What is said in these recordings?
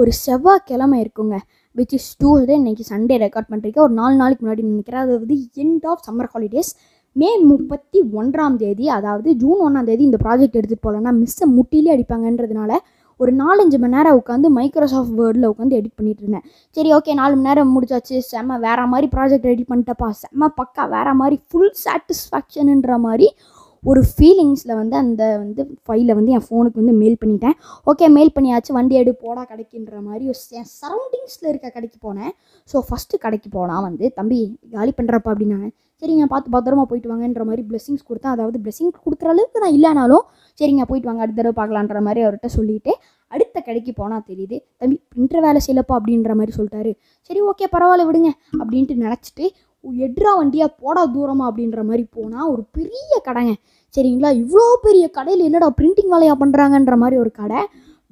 ஒரு செவ்வாய்க்கிழமை இருக்குங்க விச் இஸ் டூஸ்டே இன்னைக்கு சண்டே ரெக்கார்ட் பண்ணுறீங்க ஒரு நாலு நாளைக்கு முன்னாடி நினைக்கிறேன். அதாவது end of summer holidays May முப்பத்தி ஒன்றாம் தேதி அதாவது ஜூன் ஒன்றாம் தேதி இந்த ப்ராஜெக்ட் எடுத்துகிட்டு போகலன்னா மிஸ்ஸை முட்டிலே அடிப்பாங்கன்றதுனால ஒரு நாலஞ்சு மணி நேரம் உட்காந்து மைக்ரோசாஃப்ட் வேர்டில் உட்காந்து எடிட் பண்ணிட்டு இருந்தேன். சரி ஓகே நாலு மணி நேரம் முடிச்சாச்சு. செம்ம வேறு மாதிரி ப்ராஜெக்ட் ரெடி பண்ணிட்டப்பா செம்ம பக்கா வேறு மாதிரி ஃபுல் சாட்டிஸ்ஃபேக்ஷனுன்ற மாதிரி ஒரு ஃபீலிங்ஸில் வந்து அந்த வந்து ஃபைலை வந்து என் ஃபோனுக்கு வந்து மெயில் பண்ணிட்டேன். ஓகே மெயில் பண்ணியாச்சு. வண்டி எடு போடா கடைக்குன்ற மாதிரி என் சரௌண்டிங்ஸில் இருக்க கடைக்கு போனேன். ஸோ ஃபஸ்ட்டு கடைக்கு போனால் வந்து தம்பி காலி பண்ணுறப்ப அப்படின்னாங்க சரிங்க பார்த்து பத்திரமா போயிட்டு வாங்கன்ற மாதிரி பிளெஸிங்ஸ் கொடுத்தேன். அதாவது பிளெஸிங் கொடுக்குற அளவுக்கு நான் இல்லைனாலும் சரிங்க போயிட்டு வாங்க அடுத்த தடவை பார்க்கலான்ற மாதிரி அவர்கிட்ட சொல்லிட்டு அடுத்த கடைக்கு போனால் தெரியுது தம்பி பிரிண்டர் வேலை செய்யலப்பா அப்படின்ற மாதிரி சொல்லிட்டாரு. சரி ஓகே பரவாயில்ல விடுங்க அப்படின்ட்டு நினச்சிட்டு எட்ரா வண்டியாக போடா தூரமா அப்படின்ற மாதிரி போனால் ஒரு பெரிய கடைங்க. சரிங்களா? இவ்வளோ பெரிய கடையில் என்னடா பிரிண்டிங் வேலையாக பண்ணுறாங்கன்ற மாதிரி ஒரு கடை.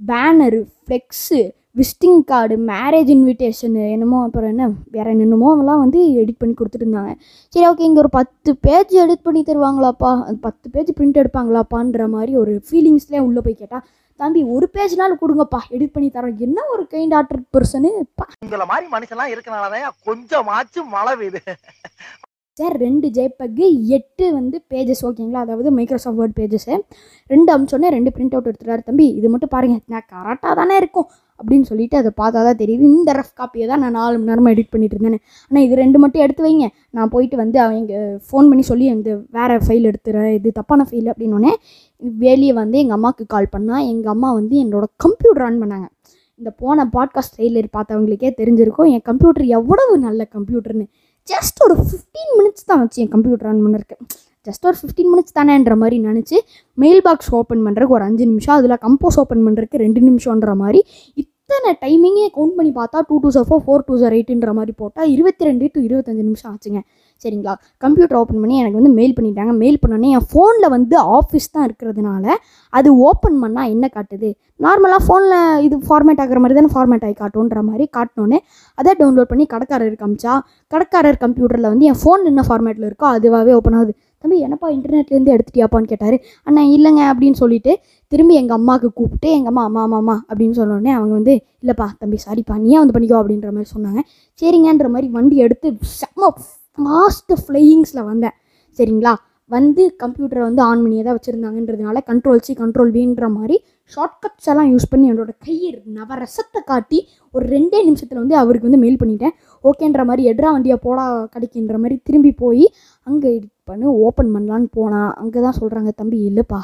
Banner flex visiting card marriage invitation என்னமோ அப்புறம் என்ன வேறு என்னென்னமோ எல்லாம் வந்து எடிட் பண்ணி கொடுத்துட்டு இருந்தாங்க. சரி ஓகே இங்கே ஒரு பத்து பேஜ் எடிட் பண்ணி தருவாங்களாப்பா? பத்து பேஜ் பிரிண்ட் எடுப்பாங்களாப்பான்ற மாதிரி ஒரு ஃபீலிங்ஸ்லேயே உள்ளே போய் கேட்டால் தம்பி ஒரு பேஜ்னாலும் கொடுங்கப்பா. எடிட் பண்ணி தரோம். என்ன ஒரு கைண்ட் ஆர்டர் பர்சனு உங்கள மாதிரி மனுஷன்லாம் இருக்கனாலதான் கொஞ்சமாச்சும் மழை பெய்யுது. சார் ரெண்டு ஜேபக்கு எட்டு வந்து பேஜஸ் ஓகேங்களா? அதாவது மைக்ரோசாஃப்ட் வேர்ட் பேஜஸ்ஸு ரெண்டு அமிச்சோடனே ரெண்டு பிரிண்ட் அவுட் எடுத்துட்டாரு தம்பி. இது மட்டும் பாருங்கள் நான் கரெக்டாக தானே இருக்கும். அப்படின்னு சொல்லிட்டு அதை பார்த்தா தான் தெரியுது. இந்த ரஃப் காப்பியை தான் நான் நாலு மணி நேரமாக எடிட் பண்ணிட்டு இருந்தேன் ஆனால் இது ரெண்டு மட்டும் எடுத்து வைங்க. நான் போயிட்டு வந்து அவங்க ஃபோன் பண்ணி சொல்லி இந்த வேறு ஃபைல் எடுத்துறேன் இது தப்பான ஃபைல் அப்படின்னோடனே வெளியே வந்து எங்கள் அம்மாவுக்கு கால் பண்ணால் எங்கள் அம்மா வந்து என்னோடய கம்ப்யூட்டர் ஆன் பண்ணாங்க. இந்த போன பாட்காஸ்ட் ட்ரெய்லர் பார்த்தவங்களுக்கே தெரிஞ்சிருக்கும் என் கம்ப்யூட்டர் எவ்வளவு நல்ல கம்ப்யூட்டர்னு ஜஸ்ட் ஒரு ஃபிஃப்டீன் மினிட்ஸ் தான் வச்சு என் கம்ப்யூட்டர் ஆன் பண்ணிருக்கு ஜஸ்ட் ஒரு ஃபிஃப்டீன் மினிட்ஸ் தானேன்ற மாதிரி நினச்சி மெயில் பாக்ஸ் ஓப்பன் பண்ணுறதுக்கு ஒரு அஞ்சு நிமிஷம் அதில் கம்போஸ் ஓப்பன் பண்ணுறதுக்கு ரெண்டு நிமிஷம்ன்ற மாதிரி இத்தனை டைமிங்கே கவுண்ட் பண்ணி பார்த்தா two two four four two ஜர் எயிட்டுன்ற மாதிரி போட்டால் இருபத்தி ரெண்டு டு இருபத்தஞ்சு நிமிஷம் ஆச்சுங்க. சரிங்களா? கம்ப்யூட்டர் ஓப்பன் பண்ணி எனக்கு வந்து மெயில் பண்ணிட்டாங்க. மெயில் பண்ணோன்னே என் ஃபோனில் வந்து ஆஃபீஸ் தான் இருக்கிறதுனால அது ஓப்பன் பண்ணால் என்ன காட்டுது? நார்மலாக ஃபோனில் இது ஃபார்மேட் ஆகிற மாதிரி தானே ஃபார்மேட் ஆகி காட்டுன்ற மாதிரி காட்டினோன்னே அதை டவுன்லோட் பண்ணி கடைக்காரர் காமிச்சா கடைக்காரர் கம்ப்யூட்டரில் வந்து என் ஃபோன் என்ன ஃபார்மேட்டில் இருக்கோ அதுவாகவே ஓப்பன் ஆகுது. தம்பி என்னப்பா இன்டர்நெட்லேருந்து எடுத்துட்டியாப்பான்னு கேட்டார். அண்ணா இல்லைங்க அப்படின்னு சொல்லிட்டு திரும்பி எங்கள் அம்மாவுக்கு கூப்பிட்டு எங்கள் அம்மா அம்மா அம்மா அம்மா அப்படின்னு சொன்னோடனே அவங்க வந்து இல்லைப்பா தம்பி சாரிப்பா நீயே வந்து பண்ணிக்கோ அப்படின்ற மாதிரி சொன்னாங்க. சரிங்கன்ற மாதிரி வண்டி எடுத்து செம்ம ஃபாஸ்ட்டு ஃப்ளையிங்ஸில் வந்தேன். சரிங்களா? வந்து கம்ப்யூட்டரை வந்து ஆன் பண்ணியே தான் வச்சுருந்தாங்கன்றதுனால கண்ட்ரோல் சி கண்ட்ரோல் வீன்ற மாதிரி ஷார்ட்கட்ஸ் எல்லாம் யூஸ் பண்ணி என்னோட கையை நவரசத்தை காட்டி ஒரு ரெண்டே நிமிஷத்தில் வந்து அவருக்கு வந்து மெயில் பண்ணிட்டேன். ஓகேன்ற மாதிரி எட்ரா வண்டியை போடா கிடைக்கின்ற மாதிரி திரும்பி போய் அங்கே பண்ணி ஓப்பன் பண்ணலான்னு போனால் அங்கே தான் சொல்கிறாங்க தம்பி இல்லைப்பா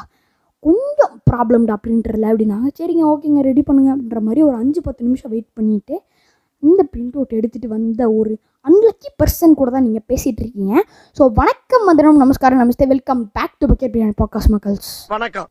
கொஞ்சம் ப்ராப்ளம்டா அப்படின்றல அப்படின்னாங்க சரிங்க ஓகேங்க ரெடி பண்ணுங்க அப்படின்ற மாதிரி ஒரு அஞ்சு பத்து நிமிஷம் வெயிட் பண்ணிவிட்டு இந்த பிரிண்ட் அவுட் எடுத்துகிட்டு வந்த ஒரு அன்லக்கி பர்சன் கூட தான் நீங்கள் பேசிகிட்டு இருக்கீங்க. ஸோ வணக்கம் மந்திரம் நமஸ்காரம் நமஸ்தே welcome back to bucket biryani பாக்காஸ் மக்கள்ஸ். வணக்கம்.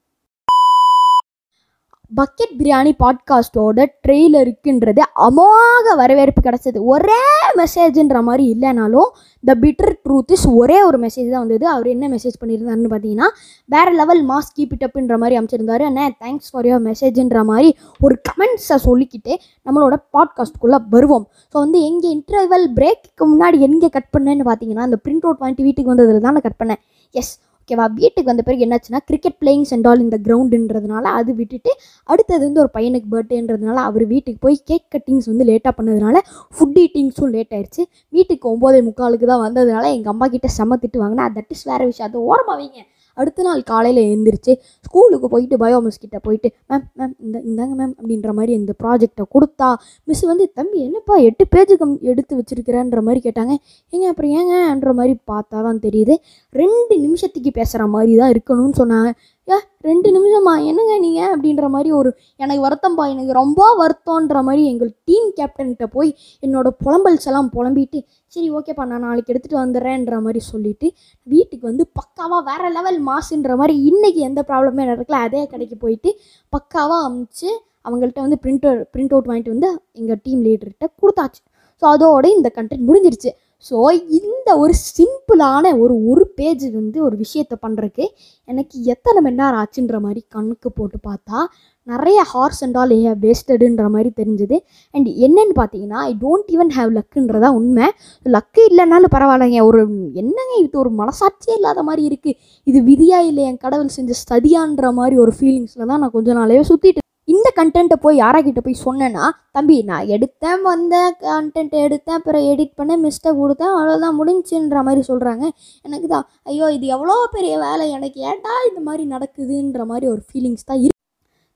பக்கெட் பிரியாணி பாட்காஸ்ட்டோட ட்ரெய்லருக்குன்றது அமோக வரவேற்பு கிடச்சது. ஒரே மெசேஜ்ன்ற மாதிரி இல்லைனாலும் த பிட்டர் ட்ரூத் இஸ் ஒரே ஒரு மெசேஜ் தான் வந்தது. அவர் என்ன மெசேஜ் பண்ணியிருந்தாருன்னு பார்த்தீங்கன்னா வேறு லெவல் மாஸ் கீப் இட் அப்புன்ற மாதிரி அமைச்சிருந்தாரு. அண்ணே தேங்க்ஸ் ஃபார் யுவர் மெசேஜ்ன்ற மாதிரி ஒரு கமெண்ட்ஸை சொல்லிக்கிட்டு நம்மளோட பாட்காஸ்ட்டுக்குள்ளே வருவோம். ஸோ வந்து எங்கே இன்டர்வல் பிரேக்கு முன்னாடி எங்கே கட் பண்ணேன்னு பார்த்தீங்கன்னா அந்த பிரிண்ட் அவுட் வாங்கிட்டு வீட்டுக்கு வந்ததில் தான் நான் கட் பண்ணேன். எஸ் ஓகேவா வீட்டுக்கு வந்த பிறகு என்னாச்சுன்னா கிரிக்கெட் பிளேயிங் அண்ட் ஆல் இந்த கிரவுண்டுன்றதுனால அது விட்டுட்டு அடுத்தது வந்து ஒரு பையனுக்கு பர்த்டேன்றதுனால அவர் வீட்டுக்கு போய் கேக் கட்டிங்ஸ் வந்து லேட்டாக பண்ணதுனால ஃபுட் ஈட்டிங்ஸும் லேட் ஆயிடுச்சு வீட்டுக்கு ஒம்போதே முக்காலுக்கு தான் வந்ததுனால எங்கள் அம்மா கிட்ட செம திட்டு வாங்கினா தட் இஸ் வேறு விஷயம். அது ஓரமாக வைங்க. அடுத்த நாள் காலையில் எழுந்திரிச்சு ஸ்கூலுக்கு போயிட்டு பயோ மிஸ் கிட்ட போயிட்டு மேம் மேம் இந்த இந்தாங்க மேம் அப்படின்ற மாதிரி இந்த ப்ராஜெக்டை கொடுத்தா மிஸ் வந்து தம்பி என்னப்பா எட்டு பேஜ் எடுத்து வச்சிருக்கிறேன்ற மாதிரி கேட்டாங்க. ஏங்க அப்புறம் ஏங்கன்ற மாதிரி பார்த்தா தான் தெரியுது. ரெண்டு நிமிஷத்துக்கு பேசுகிற மாதிரி தான் இருக்கணும்னு சொன்னாங்க. ஏ ரெண்டு நிமிஷமா என்னங்க நீங்கள் அப்படின்ற மாதிரி ஒரு எனக்கு வருத்தம்ப்பா எனக்கு ரொம்ப வருத்தம்ன்ற மாதிரி எங்கள் டீம் கேப்டன்கிட்ட போய் என்னோடய புலம்பல்ஸ் எல்லாம் புலம்பிட்டு சரி ஓகேப்பா நான் நாளைக்கு எடுத்துகிட்டு வந்துடுறேன்ற மாதிரி சொல்லிவிட்டு வீட்டுக்கு வந்து பக்காவாக வேறு லெவல் மாசுன்ற மாதிரி இன்றைக்கி எந்த ப்ராப்ளமே நடக்கல அதே கடைக்கு போயிட்டு பக்காவாக அமுச்சு அவங்கள்ட்ட வந்து பிரிண்ட் பிரிண்ட் அவுட் வாங்கிட்டு வந்து எங்கள் டீம் லீடர்கிட்ட கொடுத்தாச்சு. ஸோ அதோட இந்த கண்டென்ட் முடிஞ்சிருச்சு. ஸோ இந்த ஒரு சிம்பிளான ஒரு ஒரு பேஜ் வந்து ஒரு விஷயத்தை பண்ணுறக்கு எனக்கு எத்தனை மணி நேரம் ஆச்சுன்ற மாதிரி கணக்கு போட்டு பார்த்தா நிறைய ஹார்ஸ் அண்ட் ஆல் ஏ வேஸ்டடுன்ற மாதிரி தெரிஞ்சுது. அண்ட் என்னன்னு பார்த்தீங்கன்னா ஐ டோன்ட் ஈவன் ஹேவ் லக்குன்றதா உண்மை. லக்கு இல்லைனாலும் பரவாயில்லைங்க. ஒரு என்னங்க இது? ஒரு மனசாட்சியே இல்லாத மாதிரி இருக்குது இது விதியா இல்லை என் கடவுள் செஞ்ச சதியான்ற மாதிரி ஒரு ஃபீலிங்ஸில் தான் நான் கொஞ்ச நாளையே சுற்றிட்டு இந்த கண்டென்ட்டை போய் யாராக்கிட்ட போய் சொன்னேன்னா தம்பி நான் எடுத்தேன் வந்தேன் கண்டென்ட் எடுத்தேன் அப்புறம் எடிட் பண்ணேன் மிஸ்டேக் கொடுத்தேன் அவ்வளோதான் முடிஞ்சுன்ற மாதிரி சொல்கிறாங்க எனக்கு தான் ஐயோ இது எவ்வளோ பெரிய வேலை எனக்கு ஏட்டா இந்த மாதிரி நடக்குதுன்ற மாதிரி ஒரு ஃபீலிங்ஸ் தான் இருக்கு.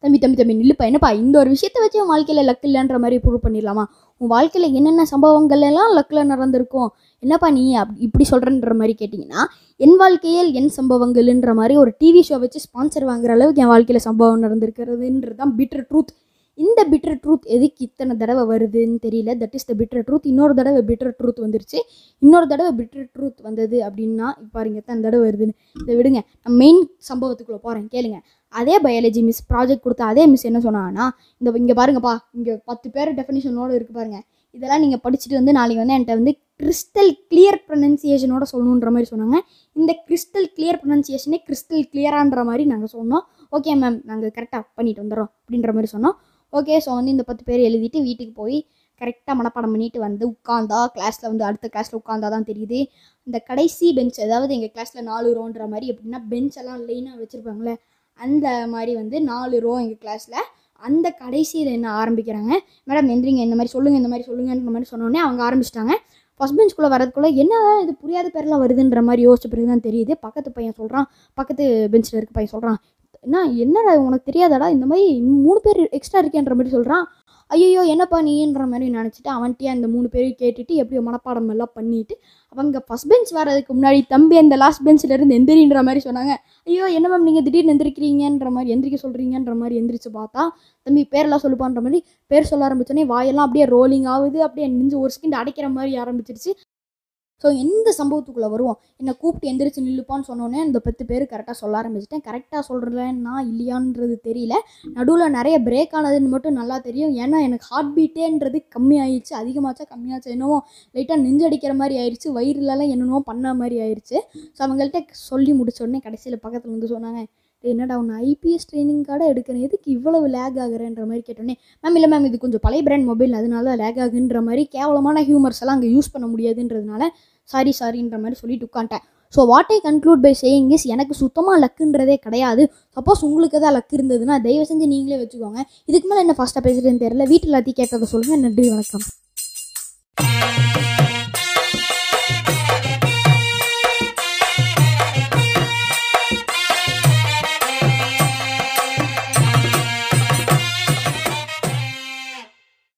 தம்பி தம்பி தம்பி நில்லுப்பா. என்னப்பா இந்த ஒரு விஷயத்தை வச்சு உன் வாழ்க்கையில் லக் இல்லைன்ற மாதிரி ப்ரூவ் பண்ணிடலாமா? உன் வாழ்க்கையில் என்னென்ன சம்பவங்கள் எல்லாம் லக்கில் நடந்திருக்கும்? என்னப்பா நீ அப் இப்படி சொல்கிறன்ற மாதிரி கேட்டிங்கன்னா என் வாழ்க்கையில் என் சம்பவங்கள்ன்ற மாதிரி ஒரு டிவி ஷோ வச்சு ஸ்பான்சர் வாங்குற அளவுக்கு என் வாழ்க்கையில் சம்பவம் நடந்திருக்கிறதுன்றது தான் பிட்டர் ட்ரூத் இந்த பிட்டர் ட்ரூத் எதுக்கு இத்தனை தடவை வருதுன்னு தெரியல. That is the bitter truth இன்னொரு தடவை பிட்டர் ட்ரூத் வந்துருச்சு. இன்னொரு தடவை பிட்டர் ட்ரூத் வந்தது அப்படின்னா இப்போ பாருங்க எத்தனை தடவை வருதுன்னு. இதை விடுங்க. நான் மெயின் சம்பவத்துக்குள்ளே போகிறேன் கேளுங்க. அதே பயாலஜி மிஸ் ப்ராஜெக்ட் கொடுத்த அதே மிஸ் என்ன சொன்னாங்கன்னா இந்த இங்கே பாருங்கப்பா இங்கே பத்து பேர் டெஃபினேஷனோடு இருக்கு பாருங்கள் இதெல்லாம் நீங்கள் படிச்சுட்டு வந்து நாளைக்கு வந்து என்கிட்ட வந்து கிறிஸ்டல் கிளியர் ப்ரொனன்சியேஷனோட சொல்லணுன்ற மாதிரி சொன்னாங்க. இந்த கிறிஸ்டல் கிளியர் ப்ரொனன்சியேஷனே கிறிஸ்டல் கிளியரான்ற மாதிரி நாங்கள் சொன்னோம். ஓகே மேம் நாங்கள் கரெக்டாக பண்ணிட்டு வந்துடுறோம் அப்படின்ற மாதிரி சொன்னோம். ஓகே ஸோ வந்து இந்த பத்து பேர் எழுதிட்டு வீட்டுக்கு போய் கரெக்டாக மனப்பாடம் பண்ணிட்டு வந்து உட்காந்தா கிளாஸில் வந்து அடுத்த கிளாஸில் உட்காந்தா தான் தெரியுது. இந்த கடைசி பெஞ்ச் அதாவது எங்கள் கிளாஸில் நாலு ரோன்ற மாதிரி எப்படின்னா பெஞ்ச் எல்லாம் லைனாக வச்சுருப்பாங்களே அந்த மாதிரி வந்து நாலு ரோ எங்கள் கிளாஸில் அந்த கடைசியில் என்ன ஆரம்பிக்கிறாங்க? மேடம் எந்திரிங்க இந்த மாதிரி சொல்லுங்கள் இந்த மாதிரி சொல்லுங்கன்ற மாதிரி சொன்னோடனே அவங்க ஆரம்பிச்சிட்டாங்க. ஃபஸ்ட் பெஞ்ச்குள்ளே வரதுக்குள்ளே என்னதான் இது புரியாத பேர்லாம் வருதுன்ற மாதிரி யோசிச்ச பிறகு தான் தெரியுது. பக்கத்து பையன் சொல்கிறான் பக்கத்து பெஞ்சில் இருக்க பையன் சொல்கிறான் என்ன என்னடா உனக்கு தெரியாதடா? இந்த மாதிரி மூணு பேர் எக்ஸ்ட்ரா இருக்கேன்ற மாதிரி சொல்கிறான் ஐயோ என்னப்பா நீன்ற மாதிரி நினச்சிட்டு அவன்கிட்டயே அந்த மூணு பேரையும் கேட்டுட்டு எப்படியோ மனப்பாடம் எல்லாம் பண்ணிட்டு அவங்க ஃபஸ்ட் பெஞ்ச் வரதுக்கு முன்னாடி தம்பி அந்த லாஸ்ட் பெஞ்சில் இருந்து எந்திரின்ற மாதிரி சொன்னாங்க. ஐயோ என்ன மேம் நீங்கள் திடீர்னு எந்திரிக்கிறீங்கன்ற மாதிரி எந்திரிக்க சொல்கிறீங்கன்ற மாதிரி எந்திரிச்சு பார்த்தா தம்பி பேரெல்லாம் சொல்லுப்பான்ற மாதிரி பேர் சொல்ல ஆரம்பிச்சோடனே வாயெல்லாம் அப்படியே ரோலிங் ஆகுது அப்படியே நெஞ்சு ஒரு செகண்ட் அடைக்கிற மாதிரி ஆரம்பிச்சிருச்சு. ஸோ எந்த சம்பவத்துக்குள்ளே வருவோம்? என்னை கூப்பிட்டு எந்திரிச்சு நில்லுப்பான்னு சொன்னோன்னே இந்த பத்து பேர் கரெக்டாக சொல்ல ஆரம்பிச்சிட்டேன். கரெக்டாக சொல்கிறேன்னா இல்லையான்றது தெரியல. நடுவில் நிறைய பிரேக் ஆனதுன்னு மட்டும் நல்லா தெரியும். ஏன்னா எனக்கு ஹார்ட் பீட்டேன்றது கம்மி ஆயிடுச்சு அதிகமாச்சா கம்மியாச்சா என்னவோ லைட்டாக நெஞ்சடிக்கிற மாதிரி ஆயிடுச்சு. வயிறுலலாம் என்னென்னவோ பண்ண மாதிரி ஆயிடுச்சு. ஸோ அவங்கள்ட்ட சொல்லி முடிச்ச உடனே கடைசியில் பக்கத்தில் வந்து சொன்னாங்க என்னடா உன்னை ஐபிஎஸ் ட்ரைனிங் கார்டை எடுக்கிறேன் எதுக்கு இவ்வளவு லேக் ஆகுறேன்ற மாதிரி கேட்டோன்னே மேம் இல்லை மேம் இது கொஞ்சம் பழைய பிராண்ட் மொபைல் அதனால லேக் ஆகுன்ற மாதிரி கேவலமான ஹியூமர்ஸ் எல்லாம் அங்கே யூஸ் பண்ண முடியாதுன்றதுனால சாரி சாரின்ற மாதிரி சொல்லிட்டு உட்காந்துட்டேன். So what I conclude by saying is எனக்கு சுத்தமாக லக்குன்றதே கிடையாது. சப்போஸ் உங்களுக்கு தான் லக் இருந்ததுன்னா தயவு செஞ்சு நீங்களே வச்சுக்கோங்க. இதுக்கு மேலே என்ன ஃபாஸ்ட்டாக பேசுகிறேன்னு தெரியல. வீட்டில் எல்லாத்தையும் கேட்கறத சொல்லுங்கள் நன்றி வணக்கம்.